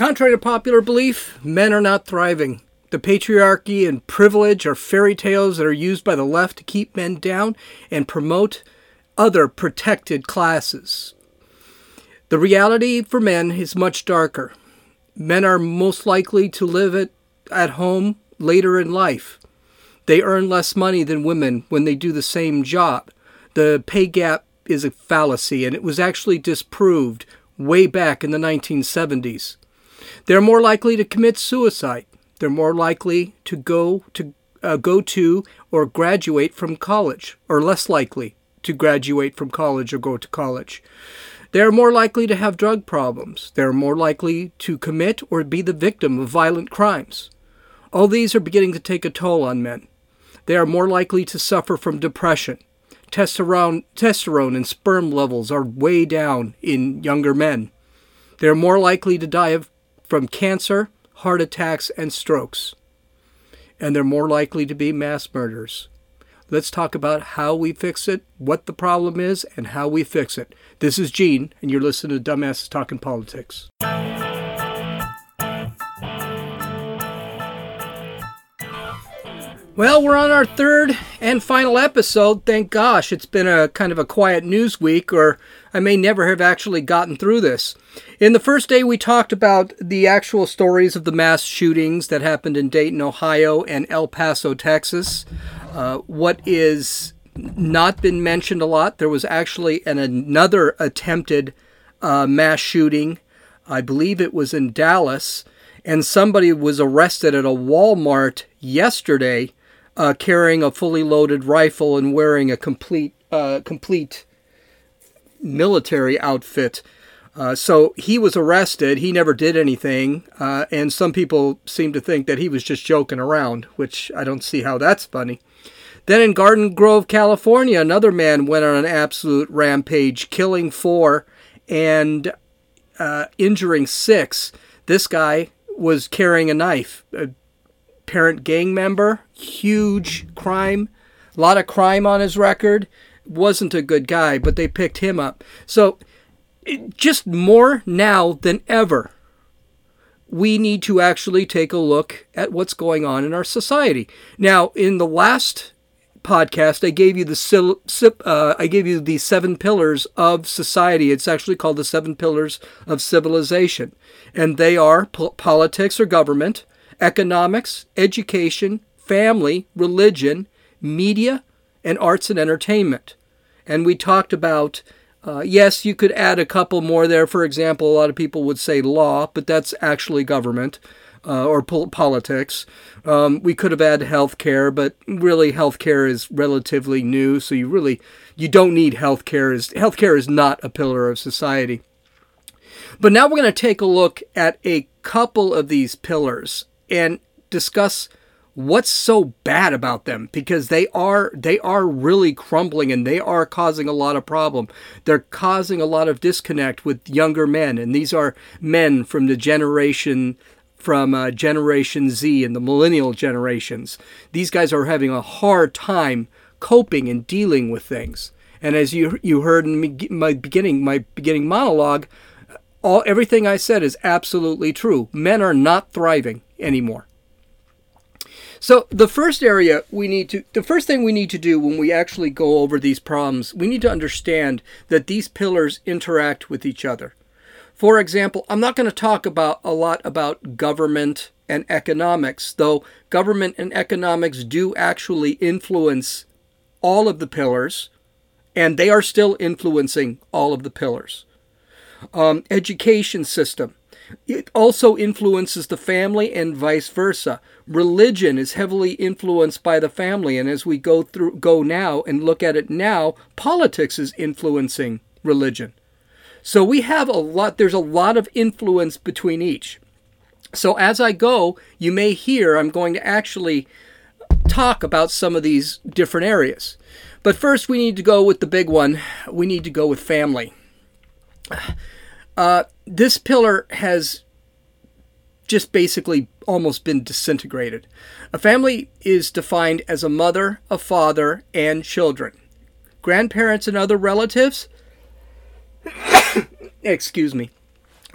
Contrary to popular belief, men are not thriving. The patriarchy and privilege are fairy tales that are used by the left to keep men down and promote other protected classes. The reality for men is much darker. Men are most likely to live at, at home later in life. They earn less money than women when they do the same job. The pay gap is a fallacy, and it was actually disproved way back in the 1970s. They're more likely to commit suicide. They're more likely to go to uh, go to or graduate from college, or less likely to graduate from college or go to college. They're more likely to have drug problems. They're more likely to commit or be the victim of violent crimes. All these are beginning to take a toll on men. They are more likely to suffer from depression. Testosterone, testosterone and sperm levels are way down in younger men. They are more likely to die of, from cancer, heart attacks, and strokes. And they're more likely to be mass murders. Let's talk about how we fix it, what the problem is, and how we fix it. This is Gene, and you're listening to Dumbasses Talking Politics. Well, we're on our third and final episode. Thank gosh, it's been a kind of a quiet news week, or I may never have actually gotten through this. In the first day, we talked about the actual stories of the mass shootings that happened in Dayton, Ohio, and El Paso, Texas. Uh, what is not been mentioned a lot, there was actually an, another attempted uh, mass shooting. I believe it was in Dallas, and somebody was arrested at a Walmart yesterday uh, carrying a fully loaded rifle and wearing a complete uh, complete military outfit. Uh, so he was arrested. He never did anything, uh, and some people seem to think that he was just joking around, which I don't see how that's funny. Then in Garden Grove, California, another man went on an absolute rampage, killing four and uh, injuring six. This guy was carrying a knife. A parent gang member, huge crime, a lot of crime on his record. Wasn't a good guy, but they picked him up. So, just more now than ever, we need to actually take a look at what's going on in our society. Now, in the last podcast, I gave you the uh, I gave you the seven pillars of society. It's actually called the seven pillars of civilization, and they are po- politics or government, economics, education, family, religion, media, and arts and entertainment. And we talked about. Uh, yes, you could add a couple more there. For example, a lot of people would say law, but that's actually government uh, or po- politics. Um, we could have had healthcare, but really healthcare is relatively new, so you really you don't need healthcare. Is healthcare is not a pillar of society. But now we're going to take a look at a couple of these pillars and discuss what's so bad about them because they are they are really crumbling and they are causing a lot of problem they're causing a lot of disconnect with younger men and these are men from the generation from uh, Generation Z and the millennial generations. These guys are having a hard time coping and dealing with things. And as you you heard in my beginning my beginning monologue, all everything I said is absolutely true. Men are not thriving anymore. So the first area we need to the first thing we need to do when we actually go over these problems, we need to understand that these pillars interact with each other. For example, I'm not going to talk about a lot about government and economics, though government and economics do actually influence all of the pillars, and they are still influencing all of the pillars. Um, education system. It also influences the family and vice versa. Religion is heavily influenced by the family, and as we go through go now and look at it now, politics is influencing religion. So we have a lot, there's a lot of influence between each. So as I go, you may hear I'm going to actually talk about some of these different areas. But first, we need to go with the big one. We need to go with family. Uh, this pillar has just basically almost been disintegrated. A family is defined as a mother, a father, and children. Grandparents and other relatives excuse me,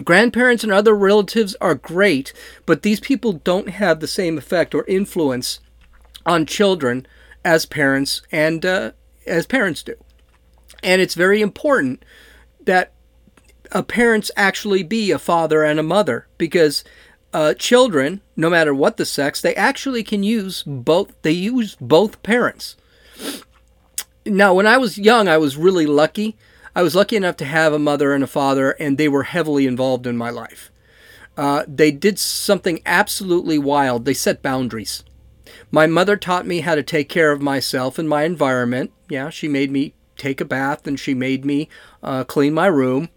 Grandparents and other relatives are great, but these people don't have the same effect or influence on children as parents and uh, as parents do. And it's very important that a parents actually be a father and a mother because uh, children, no matter what the sex, they actually can use both. They use both parents. Now, when I was young, I was really lucky. I was lucky enough to have a mother and a father, and they were heavily involved in my life. Uh, they did something absolutely wild. They set boundaries. My mother taught me how to take care of myself and my environment. Yeah, she made me take a bath and she made me uh, clean my room.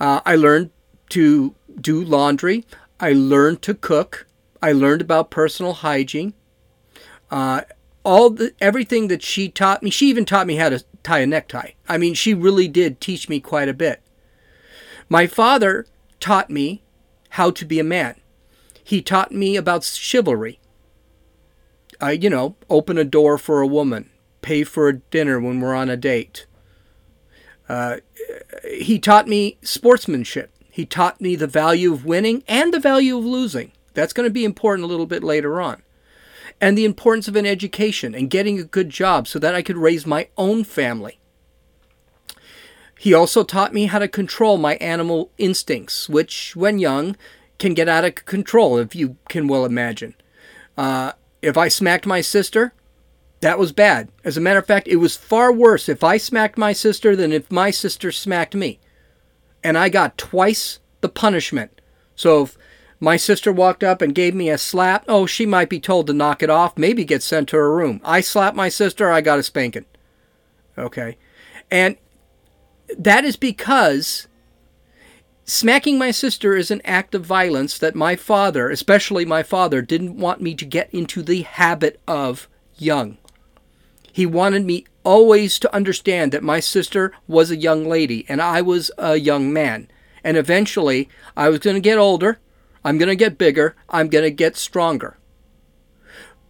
Uh, I learned to do laundry. I learned to cook. I learned about personal hygiene. Uh, all the everything that she taught me. She even taught me how to tie a necktie. I mean, she really did teach me quite a bit. My father taught me how to be a man. He taught me about chivalry. I, you know, open a door for a woman, pay for a dinner when we're on a date. Uh, he taught me sportsmanship. He taught me the value of winning and the value of losing. That's going to be important a little bit later on. And the importance of an education and getting a good job so that I could raise my own family. He also taught me how to control my animal instincts, which, when young, can get out of control, if you can well imagine. Uh, if I smacked my sister, that was bad. As a matter of fact, it was far worse if I smacked my sister than if my sister smacked me. And I got twice the punishment. So if my sister walked up and gave me a slap, oh, she might be told to knock it off, maybe get sent to her room. I slapped my sister, I got a spanking. Okay. And that is because smacking my sister is an act of violence that my father, especially my father, didn't want me to get into the habit of young. He wanted me always to understand that my sister was a young lady and I was a young man. And eventually, I was going to get older, I'm going to get bigger, I'm going to get stronger.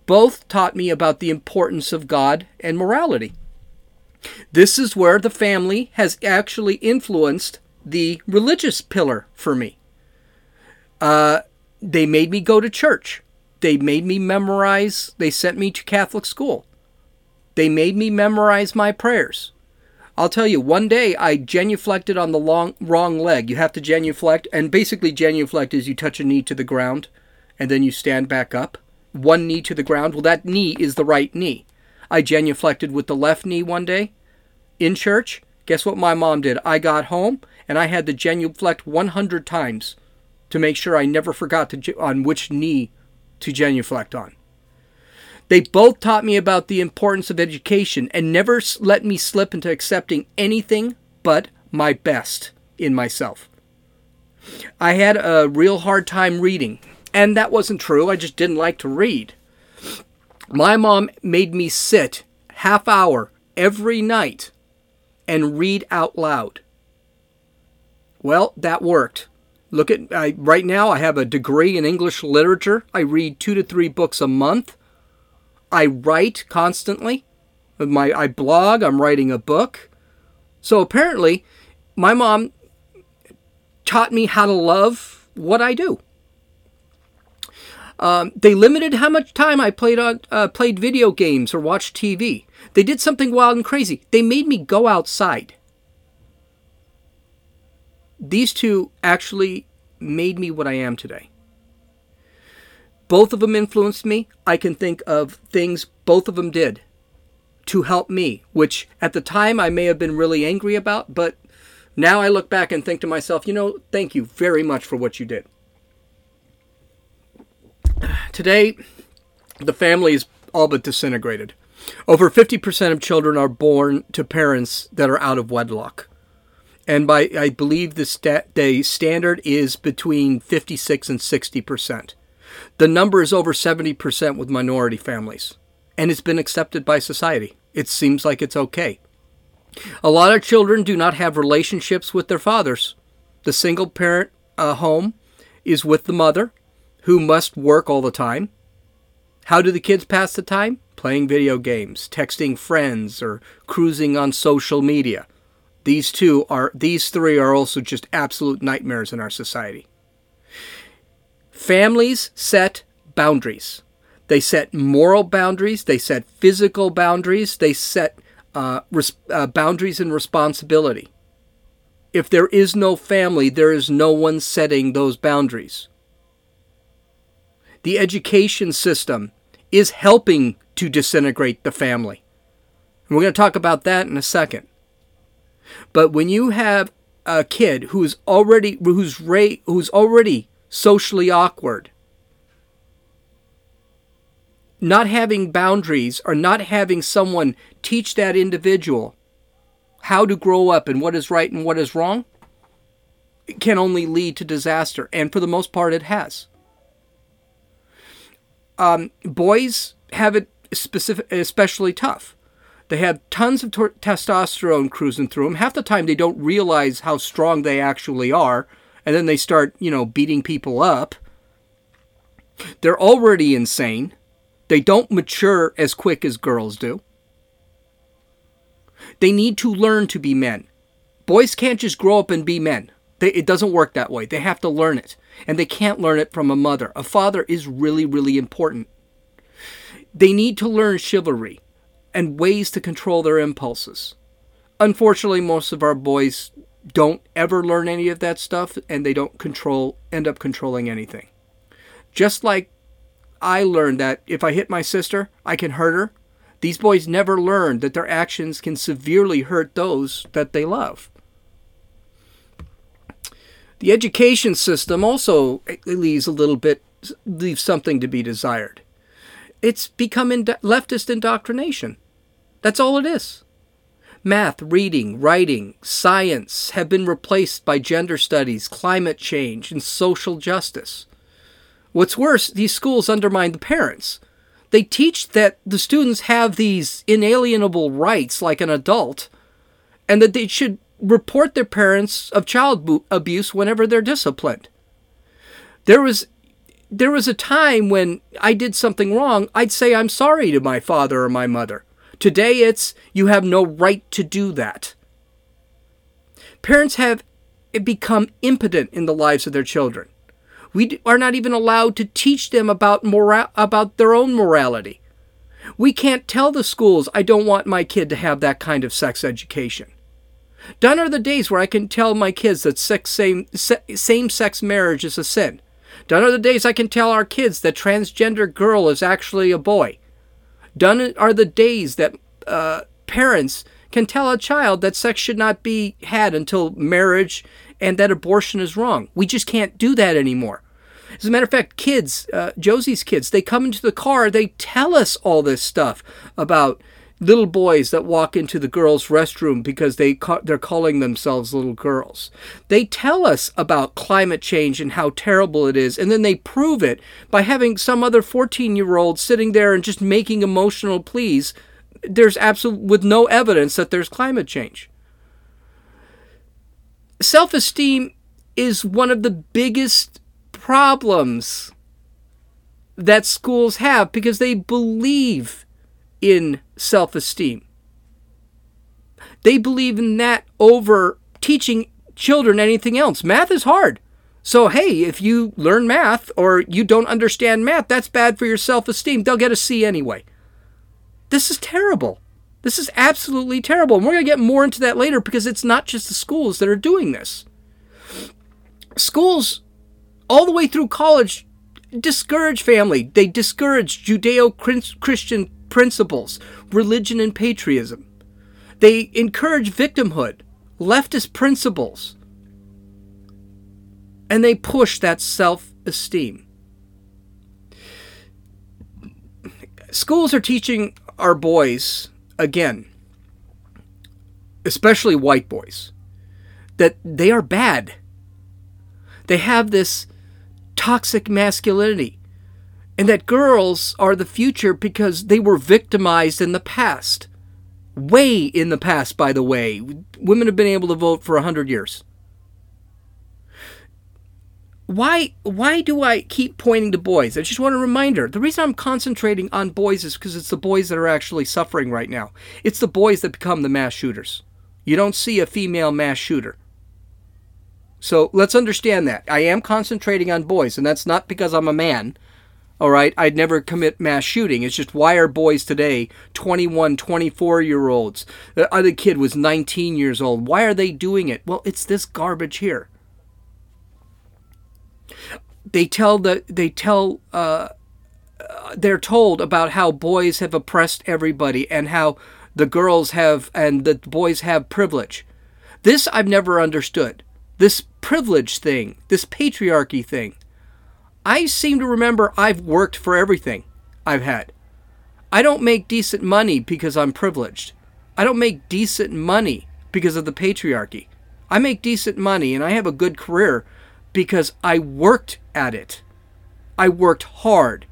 Both taught me about the importance of God and morality. This is where the family has actually influenced the religious pillar for me. Uh, they made me go to church. They made me memorize, they sent me to Catholic school. They made me memorize my prayers. I'll tell you, one day I genuflected on the long, wrong leg. You have to genuflect, and basically, genuflect is you touch a knee to the ground and then you stand back up. One knee to the ground. Well, that knee is the right knee. I genuflected with the left knee one day in church. Guess what my mom did? I got home and I had to genuflect 100 times to make sure I never forgot to, on which knee to genuflect on. They both taught me about the importance of education and never let me slip into accepting anything but my best in myself. I had a real hard time reading, and that wasn't true. I just didn't like to read. My mom made me sit half hour every night and read out loud. Well, that worked. Look at I, right now. I have a degree in English literature. I read two to three books a month. I write constantly. My I blog. I'm writing a book. So apparently, my mom taught me how to love what I do. Um, they limited how much time I played on uh, played video games or watched TV. They did something wild and crazy. They made me go outside. These two actually made me what I am today. Both of them influenced me. I can think of things both of them did to help me, which at the time I may have been really angry about, but now I look back and think to myself, you know, thank you very much for what you did. Today, the family is all but disintegrated. Over 50% of children are born to parents that are out of wedlock. And by I believe the, stat, the standard is between 56 and 60%. The number is over 70% with minority families, and it's been accepted by society. It seems like it's okay. A lot of children do not have relationships with their fathers. The single parent uh, home is with the mother, who must work all the time. How do the kids pass the time? Playing video games, texting friends, or cruising on social media. These two are these three are also just absolute nightmares in our society. Families set boundaries. They set moral boundaries, they set physical boundaries, they set uh, res- uh, boundaries and responsibility. If there is no family, there is no one setting those boundaries. The education system is helping to disintegrate the family. And we're going to talk about that in a second. But when you have a kid who's already who's ra- who's already socially awkward, not having boundaries or not having someone teach that individual how to grow up and what is right and what is wrong can only lead to disaster and for the most part it has. Um, boys have it specific, especially tough. They have tons of t- testosterone cruising through them half the time they don't realize how strong they actually are and then they start you know beating people up they're already insane they don't mature as quick as girls do. They need to learn to be men. Boys can't just grow up and be men. They, it doesn't work that way. They have to learn it. And they can't learn it from a mother. A father is really, really important. They need to learn chivalry and ways to control their impulses. Unfortunately, most of our boys don't ever learn any of that stuff and they don't control end up controlling anything. Just like I learned that if I hit my sister, I can hurt her. These boys never learned that their actions can severely hurt those that they love. The education system also leaves a little bit leaves something to be desired. It's become ind- leftist indoctrination. That's all it is. Math, reading, writing, science have been replaced by gender studies, climate change, and social justice. What's worse, these schools undermine the parents. They teach that the students have these inalienable rights like an adult, and that they should report their parents of child abuse whenever they're disciplined. There was there was a time when I did something wrong, I'd say I'm sorry to my father or my mother. Today it's you have no right to do that. Parents have eh, become impotent in the lives of their children. We are not even allowed to teach them about mora- about their own morality. We can't tell the schools I don't want my kid to have that kind of sex education. Done are the days where I can tell my kids that sex same same sex marriage is a sin. Done are the days I can tell our kids that transgender girl is actually a boy. Done are the days that uh, parents can tell a child that sex should not be had until marriage and that abortion is wrong. We just can't do that anymore. As a matter of fact, kids, uh, Josie's kids, they come into the car, they tell us all this stuff about little boys that walk into the girls' restroom because they ca- they're calling themselves little girls. They tell us about climate change and how terrible it is, and then they prove it by having some other 14-year-old sitting there and just making emotional pleas. There's absolute with no evidence that there's climate change. Self-esteem is one of the biggest problems that schools have because they believe in self esteem. They believe in that over teaching children anything else. Math is hard. So, hey, if you learn math or you don't understand math, that's bad for your self esteem. They'll get a C anyway. This is terrible. This is absolutely terrible. And we're going to get more into that later because it's not just the schools that are doing this. Schools, all the way through college, discourage family. They discourage Judeo Christian principles, religion, and patriotism. They encourage victimhood, leftist principles, and they push that self esteem. Schools are teaching our boys, again, especially white boys, that they are bad. They have this toxic masculinity and that girls are the future because they were victimized in the past. Way in the past, by the way. Women have been able to vote for 100 years. Why, why do I keep pointing to boys? I just want a reminder. The reason I'm concentrating on boys is because it's the boys that are actually suffering right now. It's the boys that become the mass shooters. You don't see a female mass shooter. So let's understand that. I am concentrating on boys, and that's not because I'm a man. All right, I'd never commit mass shooting. It's just why are boys today, 21, 24 year olds? The other kid was 19 years old. Why are they doing it? Well, it's this garbage here. They tell the they tell uh, they're told about how boys have oppressed everybody and how the girls have and the boys have privilege. This I've never understood. This privilege thing, this patriarchy thing. I seem to remember I've worked for everything I've had. I don't make decent money because I'm privileged. I don't make decent money because of the patriarchy. I make decent money and I have a good career because I worked at it. I worked hard.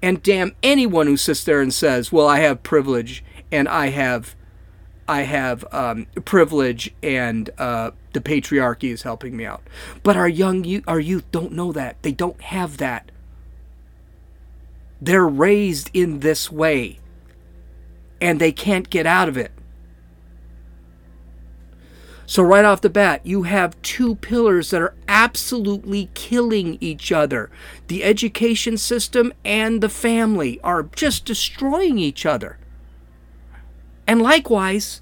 And damn anyone who sits there and says, "Well, I have privilege and I have, I have um, privilege and uh, the patriarchy is helping me out." But our young our youth don't know that. They don't have that. They're raised in this way, and they can't get out of it. So, right off the bat, you have two pillars that are absolutely killing each other. The education system and the family are just destroying each other. And likewise,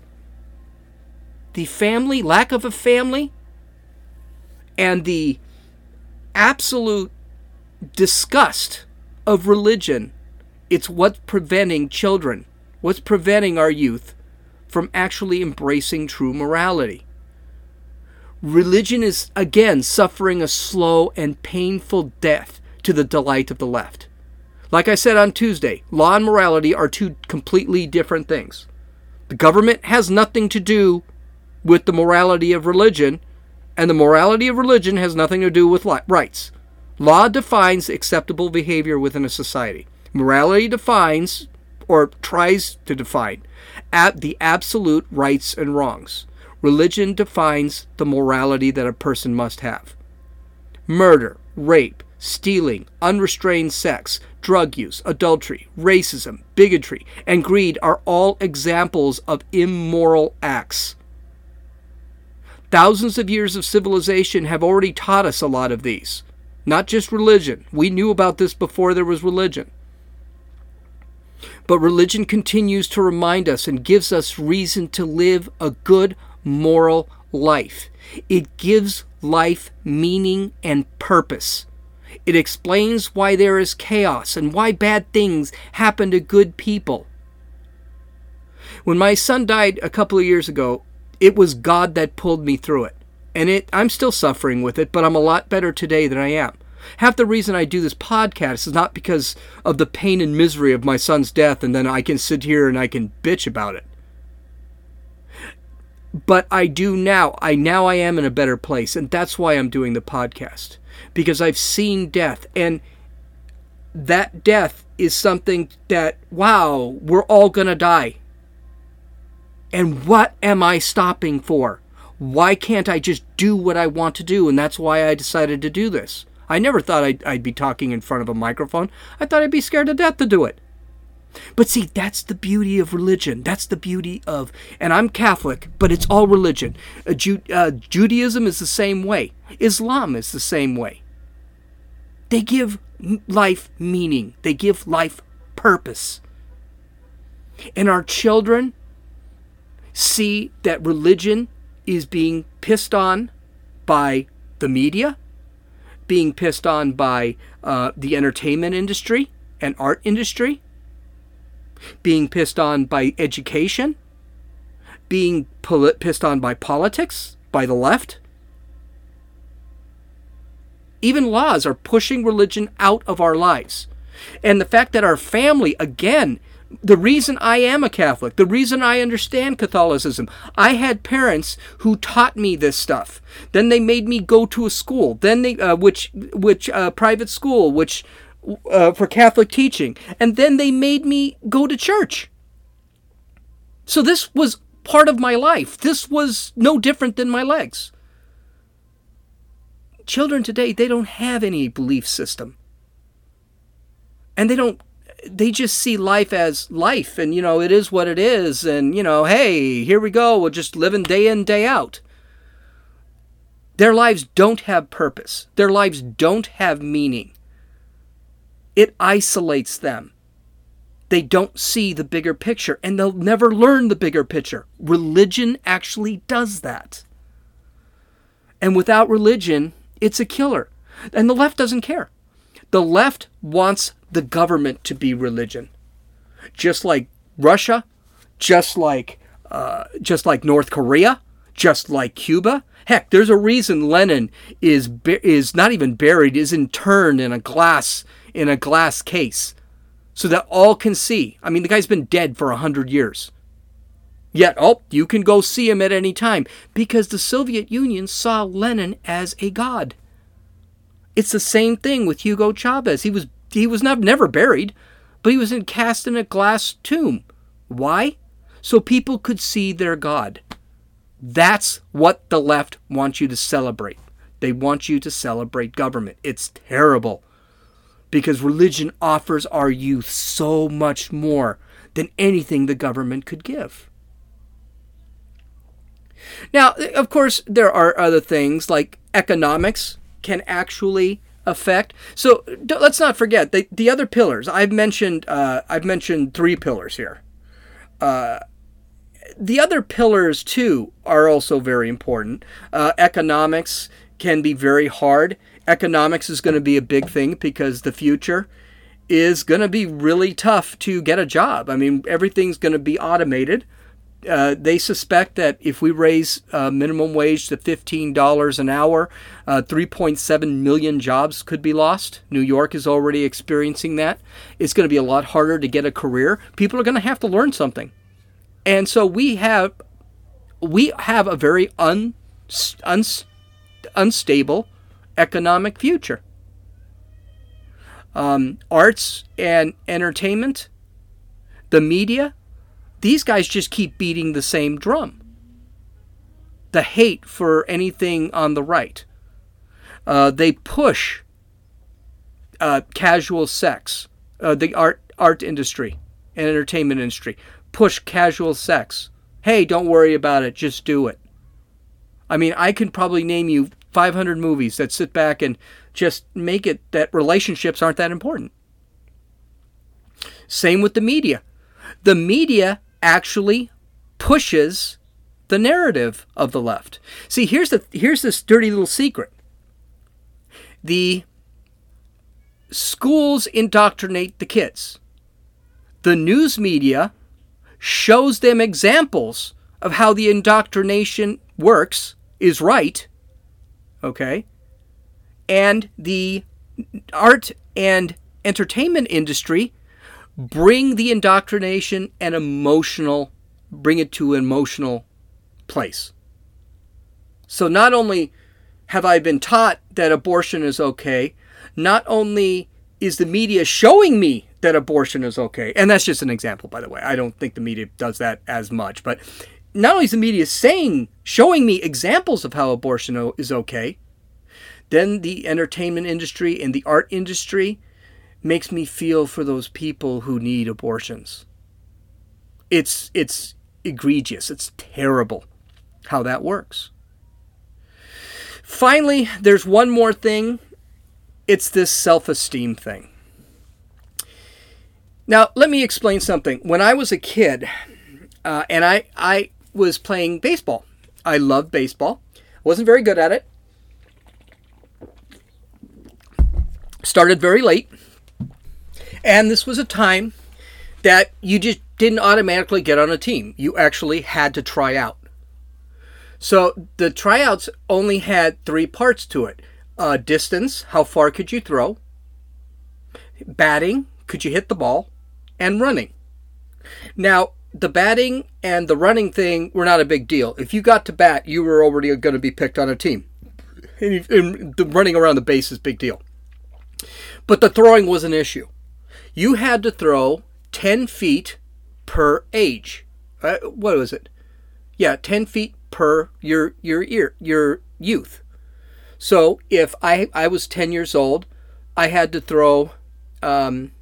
the family, lack of a family, and the absolute disgust of religion, it's what's preventing children, what's preventing our youth from actually embracing true morality. Religion is again suffering a slow and painful death to the delight of the left. Like I said on Tuesday, law and morality are two completely different things. The government has nothing to do with the morality of religion, and the morality of religion has nothing to do with rights. Law defines acceptable behavior within a society. Morality defines, or tries to define, at the absolute rights and wrongs. Religion defines the morality that a person must have. Murder, rape, stealing, unrestrained sex, drug use, adultery, racism, bigotry, and greed are all examples of immoral acts. Thousands of years of civilization have already taught us a lot of these. Not just religion. We knew about this before there was religion. But religion continues to remind us and gives us reason to live a good, moral life. It gives life meaning and purpose. It explains why there is chaos and why bad things happen to good people. When my son died a couple of years ago, it was God that pulled me through it. And it I'm still suffering with it, but I'm a lot better today than I am. Half the reason I do this podcast is not because of the pain and misery of my son's death and then I can sit here and I can bitch about it but I do now. I now I am in a better place, and that's why I'm doing the podcast because I've seen death, and that death is something that wow, we're all gonna die. And what am I stopping for? Why can't I just do what I want to do? And that's why I decided to do this. I never thought I'd, I'd be talking in front of a microphone. I thought I'd be scared to death to do it. But see, that's the beauty of religion. That's the beauty of, and I'm Catholic, but it's all religion. Uh, Ju- uh, Judaism is the same way, Islam is the same way. They give life meaning, they give life purpose. And our children see that religion is being pissed on by the media, being pissed on by uh, the entertainment industry and art industry being pissed on by education, being poli- pissed on by politics, by the left. Even laws are pushing religion out of our lives. And the fact that our family, again, the reason I am a Catholic, the reason I understand Catholicism, I had parents who taught me this stuff. Then they made me go to a school, then they, uh, which, which uh, private school, which uh, for Catholic teaching, and then they made me go to church. So this was part of my life. This was no different than my legs. Children today, they don't have any belief system. And they don't they just see life as life and you know it is what it is and you know hey here we go we're just living day in day out. Their lives don't have purpose. Their lives don't have meaning. It isolates them. They don't see the bigger picture and they'll never learn the bigger picture. Religion actually does that. And without religion it's a killer. And the left doesn't care the left wants the government to be religion. Just like Russia, just like uh, just like North Korea, just like Cuba. Heck, there's a reason Lenin is is not even buried, is interned in a glass in a glass case, so that all can see. I mean, the guy's been dead for a hundred years. Yet, oh, you can go see him at any time because the Soviet Union saw Lenin as a god. It's the same thing with Hugo Chavez. He was he was not never buried, but he was in, cast in a glass tomb. Why? So people could see their God. That's what the left wants you to celebrate. They want you to celebrate government. It's terrible because religion offers our youth so much more than anything the government could give. Now, of course, there are other things like economics can actually affect. So let's not forget the the other pillars. I've mentioned uh, I've mentioned three pillars here. Uh, the other pillars too are also very important. Uh, economics can be very hard. Economics is going to be a big thing because the future is going to be really tough to get a job. I mean, everything's going to be automated. Uh, they suspect that if we raise uh, minimum wage to $15 an hour, uh, 3.7 million jobs could be lost. New York is already experiencing that. It's going to be a lot harder to get a career. People are going to have to learn something. And so we have we have a very un, un, unstable economic future. Um, arts and entertainment, the media, these guys just keep beating the same drum. The hate for anything on the right. Uh, they push uh, casual sex. Uh, the art art industry and entertainment industry push casual sex. Hey, don't worry about it. Just do it. I mean, I can probably name you 500 movies that sit back and just make it that relationships aren't that important. Same with the media. The media actually pushes the narrative of the left. See, here's the here's this dirty little secret. The schools indoctrinate the kids. The news media shows them examples of how the indoctrination works is right. Okay? And the art and entertainment industry bring the indoctrination and emotional, bring it to an emotional place. So not only have I been taught that abortion is okay, not only is the media showing me that abortion is okay, and that's just an example, by the way. I don't think the media does that as much, but not only is the media saying, showing me examples of how abortion is okay, then the entertainment industry and the art industry makes me feel for those people who need abortions. It's it's egregious. It's terrible how that works. Finally, there's one more thing. It's this self-esteem thing. Now, let me explain something. When I was a kid, uh, and I I was playing baseball. I loved baseball. wasn't very good at it. Started very late. And this was a time that you just didn't automatically get on a team. You actually had to try out. So the tryouts only had three parts to it uh, distance, how far could you throw, batting, could you hit the ball, and running. Now, the batting and the running thing were not a big deal. If you got to bat, you were already going to be picked on a team. And running around the base is big deal. But the throwing was an issue you had to throw 10 feet per age. Uh, what was it? Yeah, 10 feet per your your year your youth. So if I I was 10 years old, I had to throw um,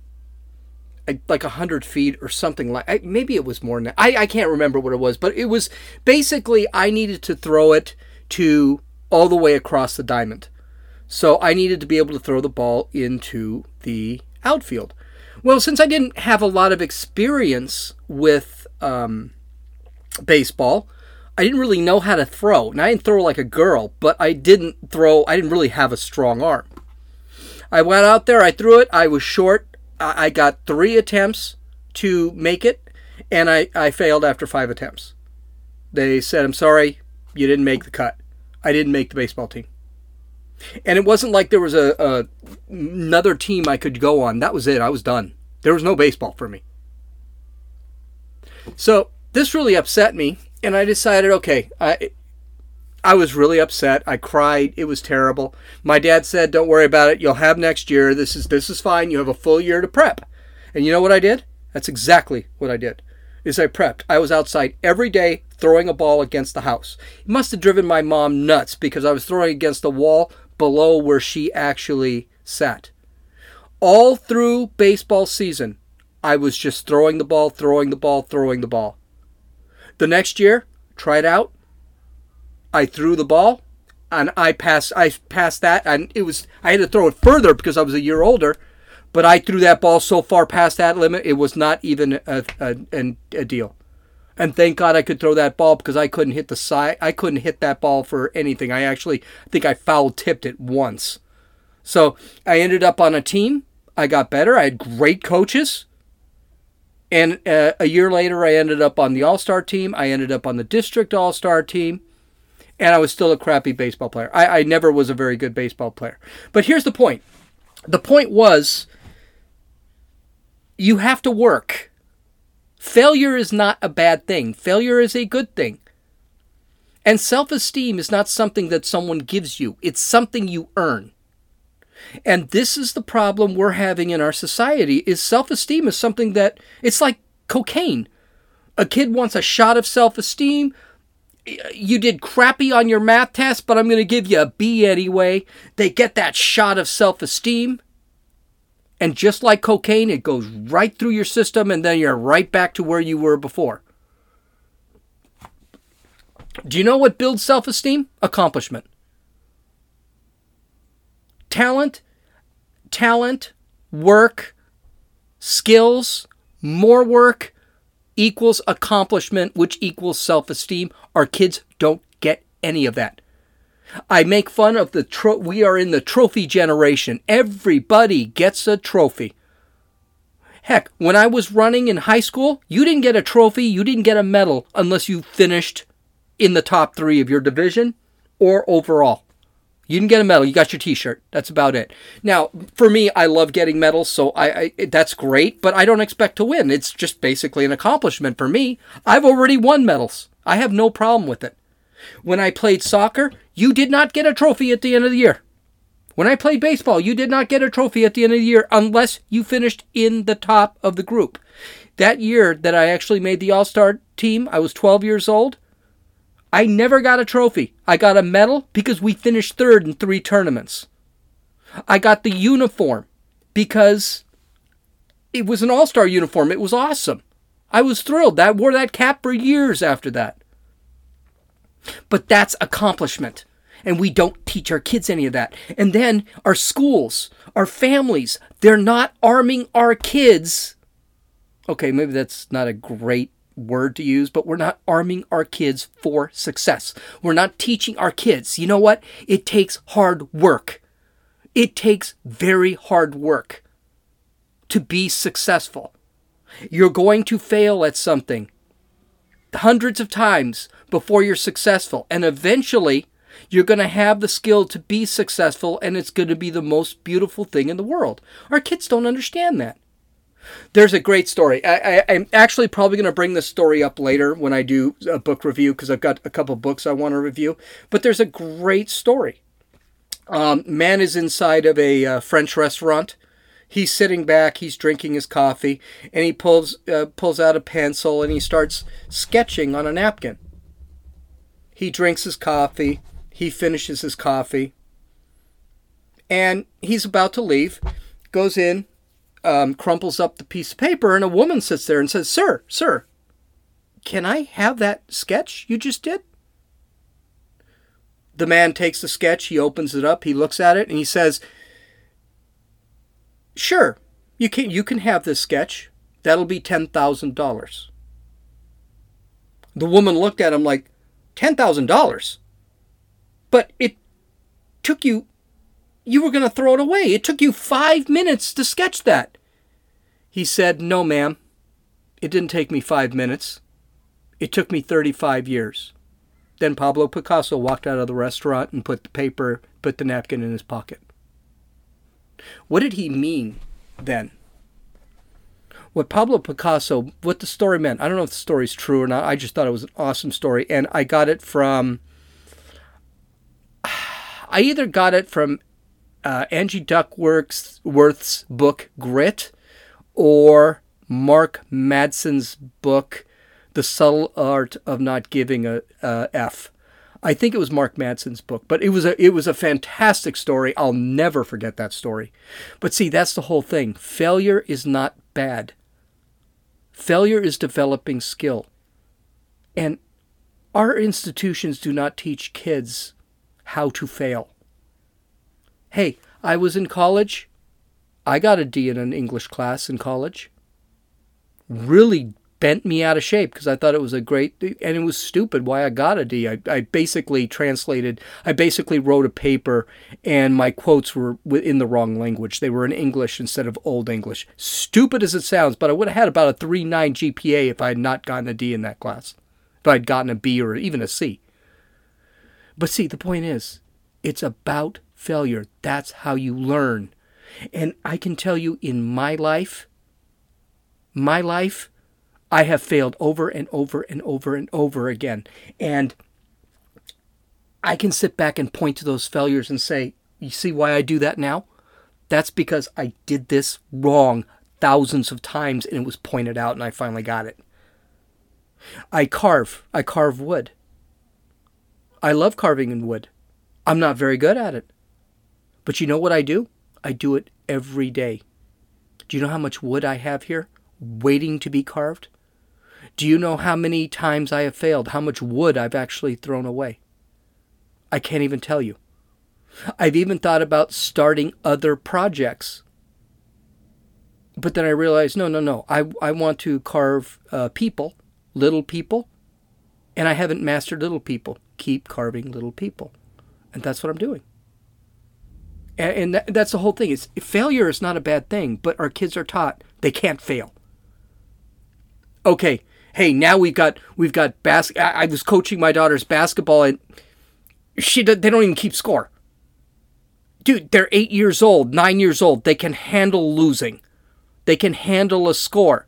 like a hundred feet or something like. Maybe it was more than that. I I can't remember what it was, but it was basically I needed to throw it to all the way across the diamond. So I needed to be able to throw the ball into the outfield. Well, since I didn't have a lot of experience with um, baseball, I didn't really know how to throw. And I didn't throw like a girl, but I didn't throw, I didn't really have a strong arm. I went out there, I threw it, I was short. I got three attempts to make it, and I, I failed after five attempts. They said, I'm sorry, you didn't make the cut. I didn't make the baseball team. And it wasn't like there was a, a another team I could go on. That was it. I was done. There was no baseball for me. So this really upset me, and I decided, okay, I I was really upset. I cried. It was terrible. My dad said, "Don't worry about it. You'll have next year. This is this is fine. You have a full year to prep." And you know what I did? That's exactly what I did. Is I prepped. I was outside every day throwing a ball against the house. It must have driven my mom nuts because I was throwing against the wall below where she actually sat. All through baseball season, I was just throwing the ball, throwing the ball, throwing the ball. The next year, tried out. I threw the ball, and I passed. I passed that, and it was. I had to throw it further because I was a year older, but I threw that ball so far past that limit, it was not even a, a, a, a deal. And thank God I could throw that ball because I couldn't hit the side. I couldn't hit that ball for anything. I actually think I foul tipped it once. So I ended up on a team. I got better. I had great coaches. And uh, a year later, I ended up on the All Star team. I ended up on the district All Star team. And I was still a crappy baseball player. I, I never was a very good baseball player. But here's the point the point was you have to work. Failure is not a bad thing, failure is a good thing. And self esteem is not something that someone gives you, it's something you earn. And this is the problem we're having in our society is self-esteem is something that it's like cocaine. A kid wants a shot of self-esteem. You did crappy on your math test, but I'm going to give you a B anyway. They get that shot of self-esteem. And just like cocaine, it goes right through your system and then you're right back to where you were before. Do you know what builds self esteem? Accomplishment. Talent, talent, work, skills, more work equals accomplishment, which equals self esteem. Our kids don't get any of that. I make fun of the tro- we are in the trophy generation. Everybody gets a trophy. Heck, when I was running in high school, you didn't get a trophy, you didn't get a medal unless you finished in the top 3 of your division or overall. You didn't get a medal, you got your t-shirt. That's about it. Now, for me, I love getting medals, so I, I that's great, but I don't expect to win. It's just basically an accomplishment for me. I've already won medals. I have no problem with it. When I played soccer, you did not get a trophy at the end of the year. When I played baseball, you did not get a trophy at the end of the year unless you finished in the top of the group. That year that I actually made the All Star team, I was 12 years old. I never got a trophy. I got a medal because we finished third in three tournaments. I got the uniform because it was an all star uniform. It was awesome. I was thrilled. I wore that cap for years after that. But that's accomplishment. And we don't teach our kids any of that. And then our schools, our families, they're not arming our kids. Okay, maybe that's not a great word to use, but we're not arming our kids for success. We're not teaching our kids. You know what? It takes hard work. It takes very hard work to be successful. You're going to fail at something hundreds of times before you're successful. And eventually, you're going to have the skill to be successful, and it's going to be the most beautiful thing in the world. Our kids don't understand that. There's a great story. I, am actually probably going to bring this story up later when I do a book review because I've got a couple books I want to review. But there's a great story. Um, man is inside of a uh, French restaurant he's sitting back, he's drinking his coffee, and he pulls uh, pulls out a pencil and he starts sketching on a napkin. He drinks his coffee, he finishes his coffee, and he's about to leave, goes in, um, crumples up the piece of paper, and a woman sits there and says, Sir, sir, can I have that sketch you just did? The man takes the sketch, he opens it up, he looks at it, and he says, Sure, you can, you can have this sketch. That'll be $10,000. The woman looked at him like, $10,000? But it took you, you were going to throw it away. It took you five minutes to sketch that. He said, No, ma'am. It didn't take me five minutes. It took me 35 years. Then Pablo Picasso walked out of the restaurant and put the paper, put the napkin in his pocket. What did he mean then? What Pablo Picasso, what the story meant, I don't know if the story's true or not. I just thought it was an awesome story. And I got it from, I either got it from uh, Angie Duckworth's book Grit or Mark Madsen's book The Subtle Art of Not Giving a, a F. I think it was Mark Madson's book, but it was a it was a fantastic story. I'll never forget that story. But see, that's the whole thing. Failure is not bad. Failure is developing skill. And our institutions do not teach kids how to fail. Hey, I was in college. I got a D in an English class in college. Really bent me out of shape because I thought it was a great, and it was stupid why I got a D. I, I basically translated, I basically wrote a paper and my quotes were in the wrong language. They were in English instead of Old English. Stupid as it sounds, but I would have had about a 3.9 GPA if I had not gotten a D in that class. If I'd gotten a B or even a C. But see, the point is, it's about failure. That's how you learn. And I can tell you in my life, my life, I have failed over and over and over and over again. And I can sit back and point to those failures and say, you see why I do that now? That's because I did this wrong thousands of times and it was pointed out and I finally got it. I carve. I carve wood. I love carving in wood. I'm not very good at it. But you know what I do? I do it every day. Do you know how much wood I have here waiting to be carved? Do you know how many times I have failed? How much wood I've actually thrown away? I can't even tell you. I've even thought about starting other projects. But then I realized no, no, no. I, I want to carve uh, people, little people, and I haven't mastered little people. Keep carving little people. And that's what I'm doing. And, and that, that's the whole thing. Is failure is not a bad thing, but our kids are taught they can't fail. Okay, hey, now we've got we've got bas- I, was coaching my daughter's basketball and she they don't even keep score. Dude, they're 8 years old, 9 years old. They can handle losing. They can handle a score.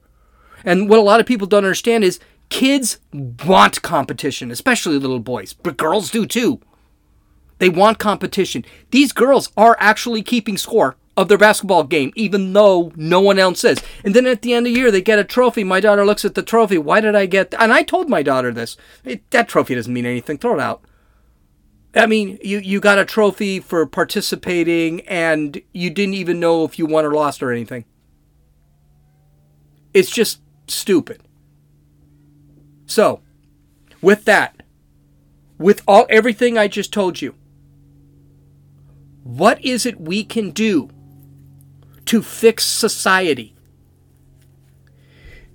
And what a lot of people don't understand is kids want competition, especially little boys, but girls do too. They want competition. These girls are actually keeping score of their basketball game, even though no one else is. And then at the end of the year, they get a trophy. My daughter looks at the trophy. Why did I get? Th-? And I told my daughter this. that trophy doesn't mean anything. Throw it out. I mean, you you got a trophy for participating, and you didn't even know if you won or lost or anything. It's just stupid. So, with that, with all everything I just told you, what is it we can do to fix society?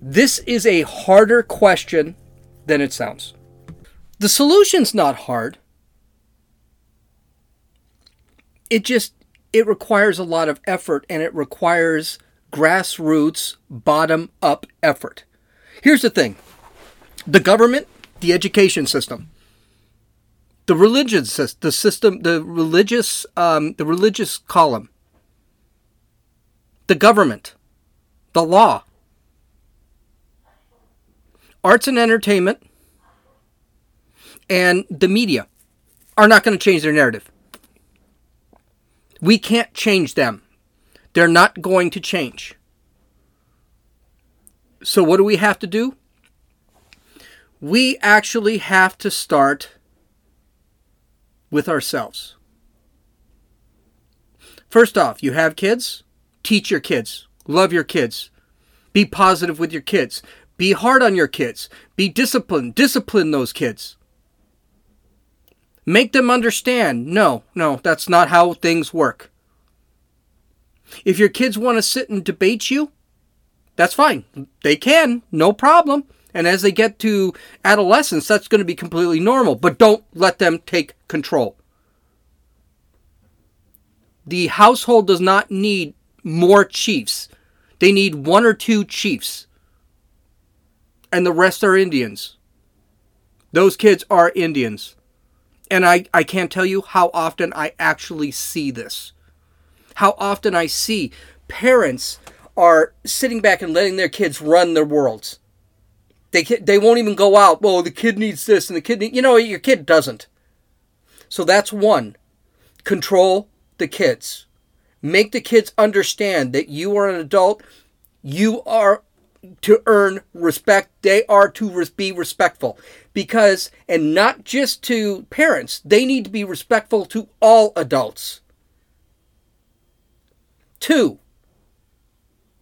This is a harder question than it sounds. The solution's not hard. It just it requires a lot of effort and it requires grassroots bottom up effort. Here's the thing. The government, the education system, the religious the system the religious um, the religious column the government, the law, arts and entertainment, and the media are not going to change their narrative. We can't change them. They're not going to change. So, what do we have to do? We actually have to start with ourselves. First off, you have kids? Teach your kids Love your kids. Be positive with your kids. Be hard on your kids. Be disciplined. Discipline those kids. Make them understand no, no, that's not how things work. If your kids want to sit and debate you, that's fine. They can, no problem. And as they get to adolescence, that's going to be completely normal. But don't let them take control. The household does not need more chiefs. They need one or two chiefs. And the rest are Indians. Those kids are Indians. And I, I can't tell you how often I actually see this. How often I see parents are sitting back and letting their kids run their worlds. They they won't even go out. Well, the kid needs this and the kid need, you know your kid doesn't. So that's one. Control the kids. Make the kids understand that you are an adult. You are to earn respect. They are to be respectful. Because, and not just to parents, they need to be respectful to all adults. Two,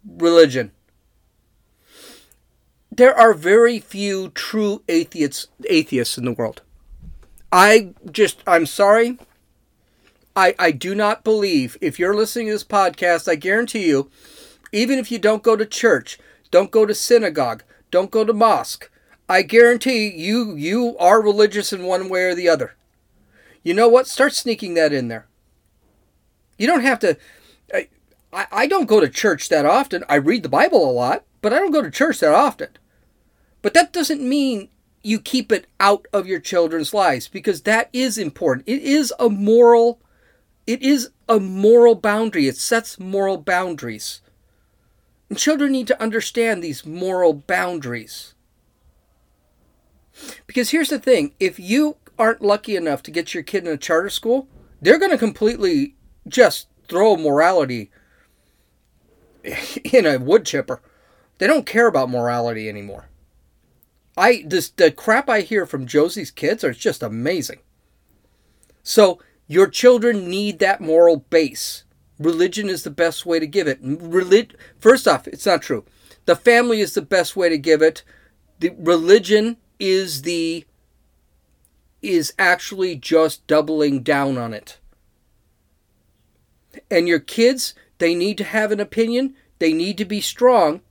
religion there are very few true atheists atheists in the world. I just I'm sorry. I I do not believe if you're listening to this podcast, I guarantee you, even if you don't go to church, don't go to synagogue, don't go to mosque, I guarantee you you are religious in one way or the other. You know what? Start sneaking that in there. You don't have to I, I don't go to church that often. I read the Bible a lot, but I don't go to church that often. But that doesn't mean you keep it out of your children's lives because that is important. It is a moral it is a moral boundary. It sets moral boundaries. And children need to understand these moral boundaries. Because here's the thing, if you aren't lucky enough to get your kid in a charter school, they're going to completely just throw morality in a wood chipper. They don't care about morality anymore. I this the crap I hear from Josie's kids are just amazing. So your children need that moral base. Religion is the best way to give it. First off, it's not true. The family is the best way to give it. The religion is the is actually just doubling down on it. And your kids, they need to have an opinion. They need to be strong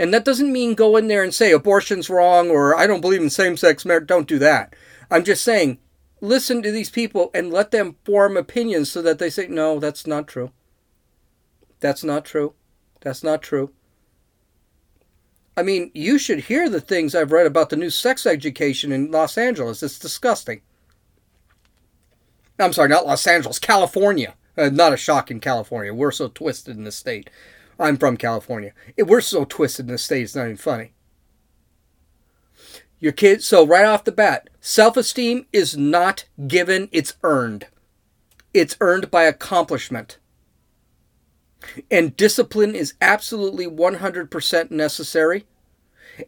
and that doesn't mean go in there and say abortion's wrong or I don't believe in same sex marriage. Don't do that. I'm just saying, listen to these people and let them form opinions so that they say, no, that's not true. That's not true. That's not true. I mean, you should hear the things I've read about the new sex education in Los Angeles. It's disgusting. I'm sorry, not Los Angeles, California. Uh, not a shock in California. We're so twisted in the state. I'm from California. It, we're so twisted in the state, it's not even funny. Your kids, so right off the bat, self esteem is not given, it's earned. It's earned by accomplishment. And discipline is absolutely 100% necessary.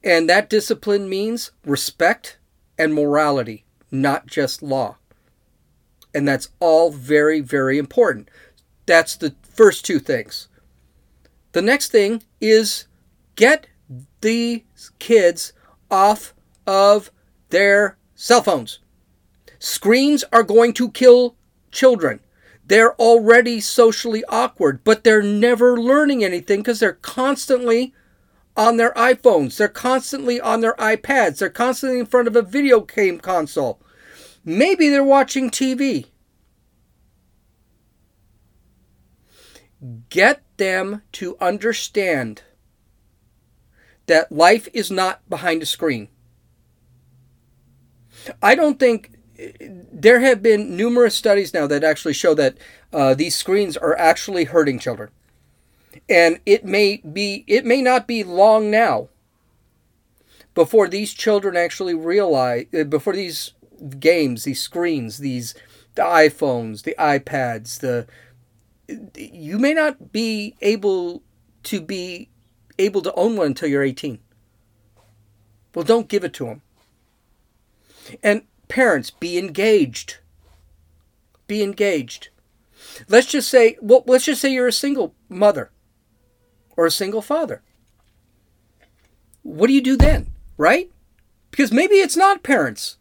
And that discipline means respect and morality, not just law. And that's all very, very important. That's the first two things. The next thing is get these kids off of their cell phones. Screens are going to kill children. They're already socially awkward, but they're never learning anything because they're constantly on their iPhones. They're constantly on their iPads. They're constantly in front of a video game console. Maybe they're watching TV. Get them to understand that life is not behind a screen. I don't think there have been numerous studies now that actually show that uh, these screens are actually hurting children, and it may be it may not be long now before these children actually realize uh, before these games, these screens, these the iPhones, the iPads, the you may not be able to be able to own one until you're 18. Well, don't give it to them. And parents, be engaged. Be engaged. Let's just say, well, let's just say you're a single mother or a single father. What do you do then, right? Because maybe it's not parents.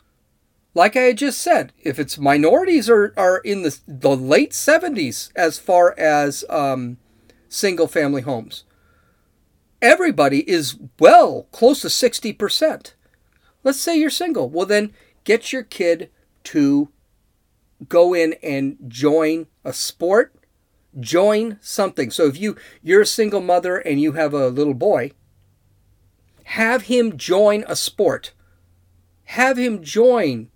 Like I just said, if it's minorities are, are in the, the late 70s as far as um, single family homes, everybody is well close to 60%. Let's say you're single. Well, then get your kid to go in and join a sport, join something. So if you you're a single mother and you have a little boy, have him join a sport. Have him join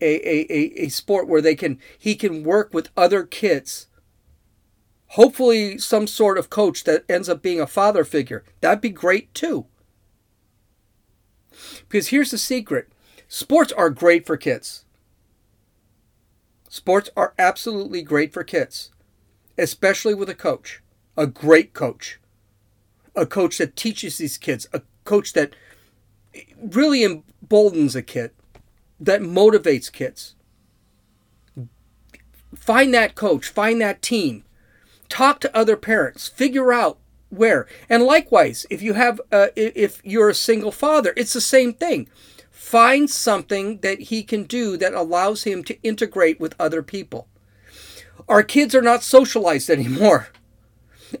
a, a, a, a sport where they can he can work with other kids. Hopefully some sort of coach that ends up being a father figure. That'd be great too. Because here's the secret. Sports are great for kids. Sports are absolutely great for kids, especially with a coach, a great coach, a coach that teaches these kids, a coach that really emboldens a kid, that motivates kids. Find that coach, find that team, talk to other parents, figure out where. And likewise, if you have, uh, if you're a single father, it's the same thing. Find something that he can do that allows him to integrate with other people. Our kids are not socialized anymore.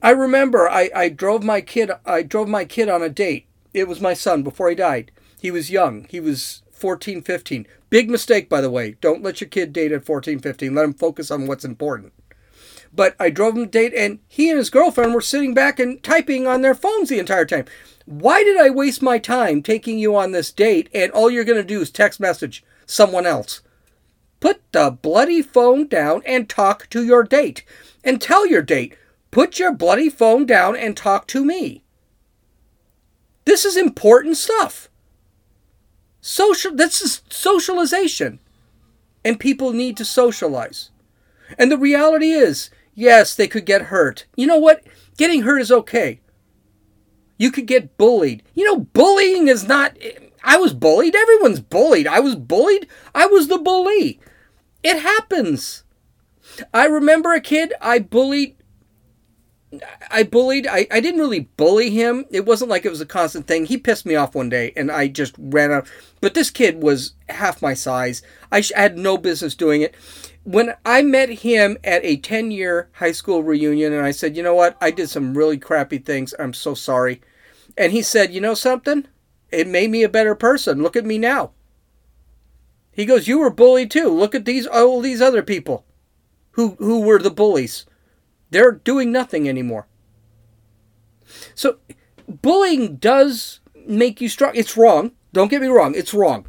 I remember I, I drove my kid I drove my kid on a date. It was my son before he died. He was young. He was 14, 15. Big mistake, by the way. Don't let your kid date at 14, 15. Let him focus on what's important. But I drove him to date, and he and his girlfriend were sitting back and typing on their phones the entire time. Why did I waste my time taking you on this date and all you're going to do is text message someone else? Put the bloody phone down and talk to your date. And tell your date, put your bloody phone down and talk to me. This is important stuff. Social this is socialization. And people need to socialize. And the reality is, yes, they could get hurt. You know what? Getting hurt is okay. You could get bullied. You know, bullying is not. I was bullied. Everyone's bullied. I was bullied. I was the bully. It happens. I remember a kid I bullied. I bullied. I, I didn't really bully him. It wasn't like it was a constant thing. He pissed me off one day and I just ran out. But this kid was half my size. I, sh- I had no business doing it. When I met him at a 10 year high school reunion and I said, you know what? I did some really crappy things. I'm so sorry. And he said, You know something? It made me a better person. Look at me now. He goes, You were bullied too. Look at these all these other people who who were the bullies. They're doing nothing anymore. So bullying does make you strong. It's wrong. Don't get me wrong, it's wrong.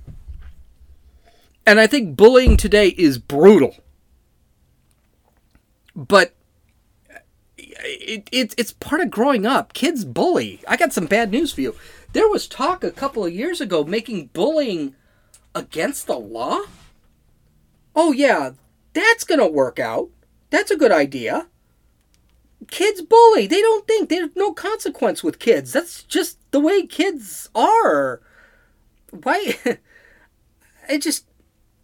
And I think bullying today is brutal. But it, it, it's part of growing up. Kids bully. I got some bad news for you. There was talk a couple of years ago making bullying against the law. Oh, yeah, that's going to work out. That's a good idea. Kids bully. They don't think there's no consequence with kids. That's just the way kids are. Why? I just,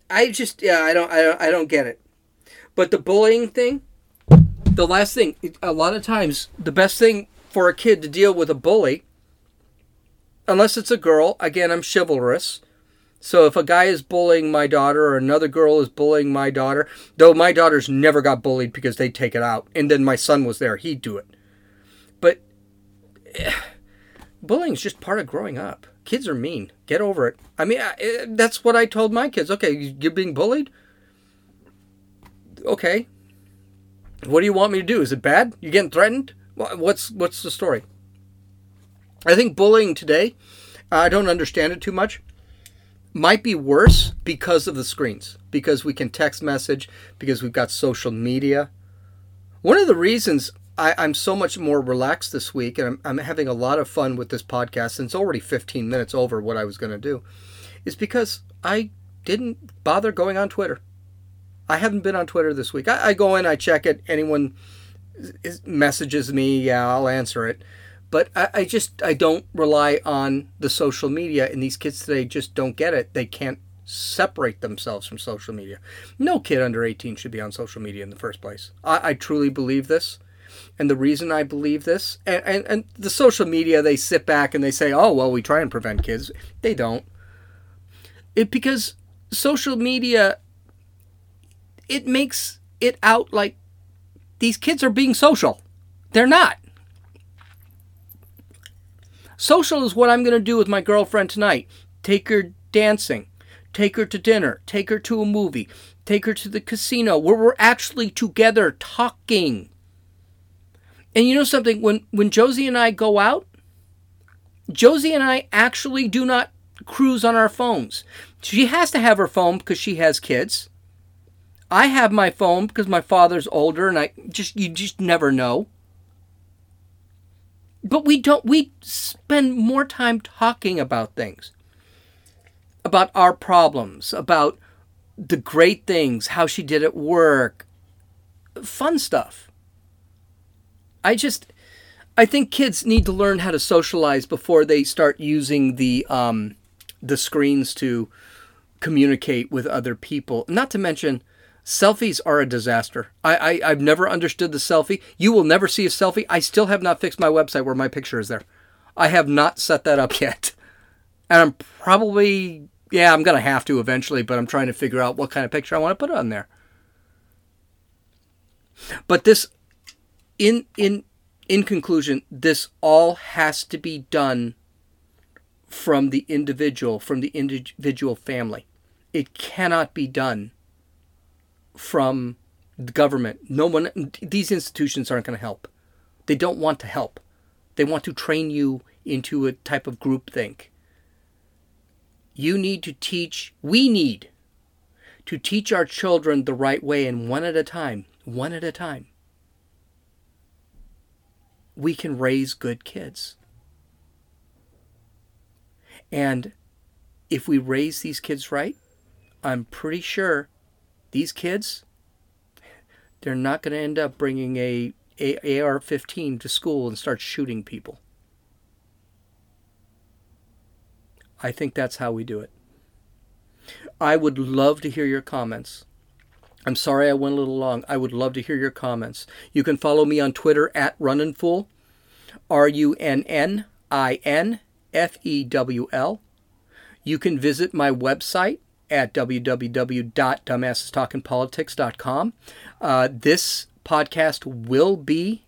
I just, yeah, I don't, I don't, I don't get it. But the bullying thing, the last thing, a lot of times, the best thing for a kid to deal with a bully, unless it's a girl, again, I'm chivalrous. So if a guy is bullying my daughter or another girl is bullying my daughter, though my daughters never got bullied because they'd take it out, and then my son was there, he'd do it. But eh, bullying is just part of growing up. Kids are mean. Get over it. I mean, I, eh, that's what I told my kids. Okay, you're being bullied? Okay, what do you want me to do? Is it bad? You getting threatened? What's what's the story? I think bullying today, I don't understand it too much. Might be worse because of the screens, because we can text message, because we've got social media. One of the reasons I, am so much more relaxed this week, and I'm, I'm having a lot of fun with this podcast, and it's already 15 minutes over what I was going to do, is because I didn't bother going on Twitter. I haven't been on Twitter this week. I, I go in, I check it. Anyone messages me, yeah, I'll answer it. But I, I just I don't rely on the social media, and these kids today just don't get it. They can't separate themselves from social media. No kid under 18 should be on social media in the first place. I, I truly believe this. And the reason I believe this, and, and, and the social media, they sit back and they say, oh, well, we try and prevent kids. They don't. It because social media, it makes it out like these kids are being social. They're not. Social is what I'm going to do with my girlfriend tonight. Take her dancing, take her to dinner, take her to a movie, take her to the casino where we're actually together talking. And you know something? When when Josie and I go out, Josie and I actually do not cruise on our phones. She has to have her phone because she has kids. I have my phone because my father's older and I just you just never know. But we don't we spend more time talking about things. About our problems, about the great things, how she did at work. Fun stuff. I just I think kids need to learn how to socialize before they start using the um, the screens to communicate with other people. Not to mention, selfies are a disaster. I, I have never understood the selfie. You will never see a selfie. I still have not fixed my website where my picture is there. I have not set that up yet, and I'm probably yeah I'm gonna have to eventually. But I'm trying to figure out what kind of picture I want to put on there. But this, in in in conclusion, this all has to be done from the individual, from the individual family. It cannot be done from the government. No one, these institutions aren't going to help. They don't want to help. They want to train you into a type of groupthink. You need to teach, we need to teach our children the right way and one at a time, one at a time. We can raise good kids. And if we raise these kids right, I'm pretty sure these kids, they're not going to end up bringing a, a AR-15 to school and start shooting people. I think that's how we do it. I would love to hear your comments. I'm sorry I went a little long. I would love to hear your comments. You can follow me on Twitter at Runninfewl, R U N N I N F E W L. You can visit my website at www.dumbassestalkingpolitics.com. Uh, this podcast will be,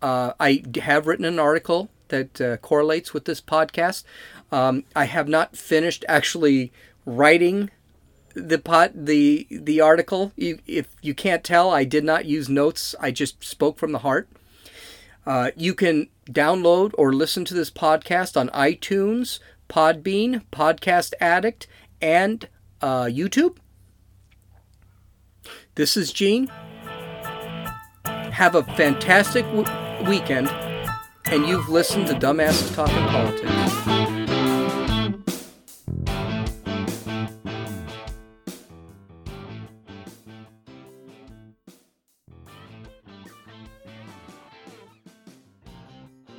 uh, I have written an article that uh, correlates with this podcast. Um, I have not finished actually writing the pot the the article. You, if you can't tell, I did not use notes. I just spoke from the heart. Uh, you can download or listen to this podcast on iTunes, Podbean, Podcast Addict, and uh, YouTube. This is Gene. Have a fantastic w- weekend, and you've listened to Dumbasses Talking Politics.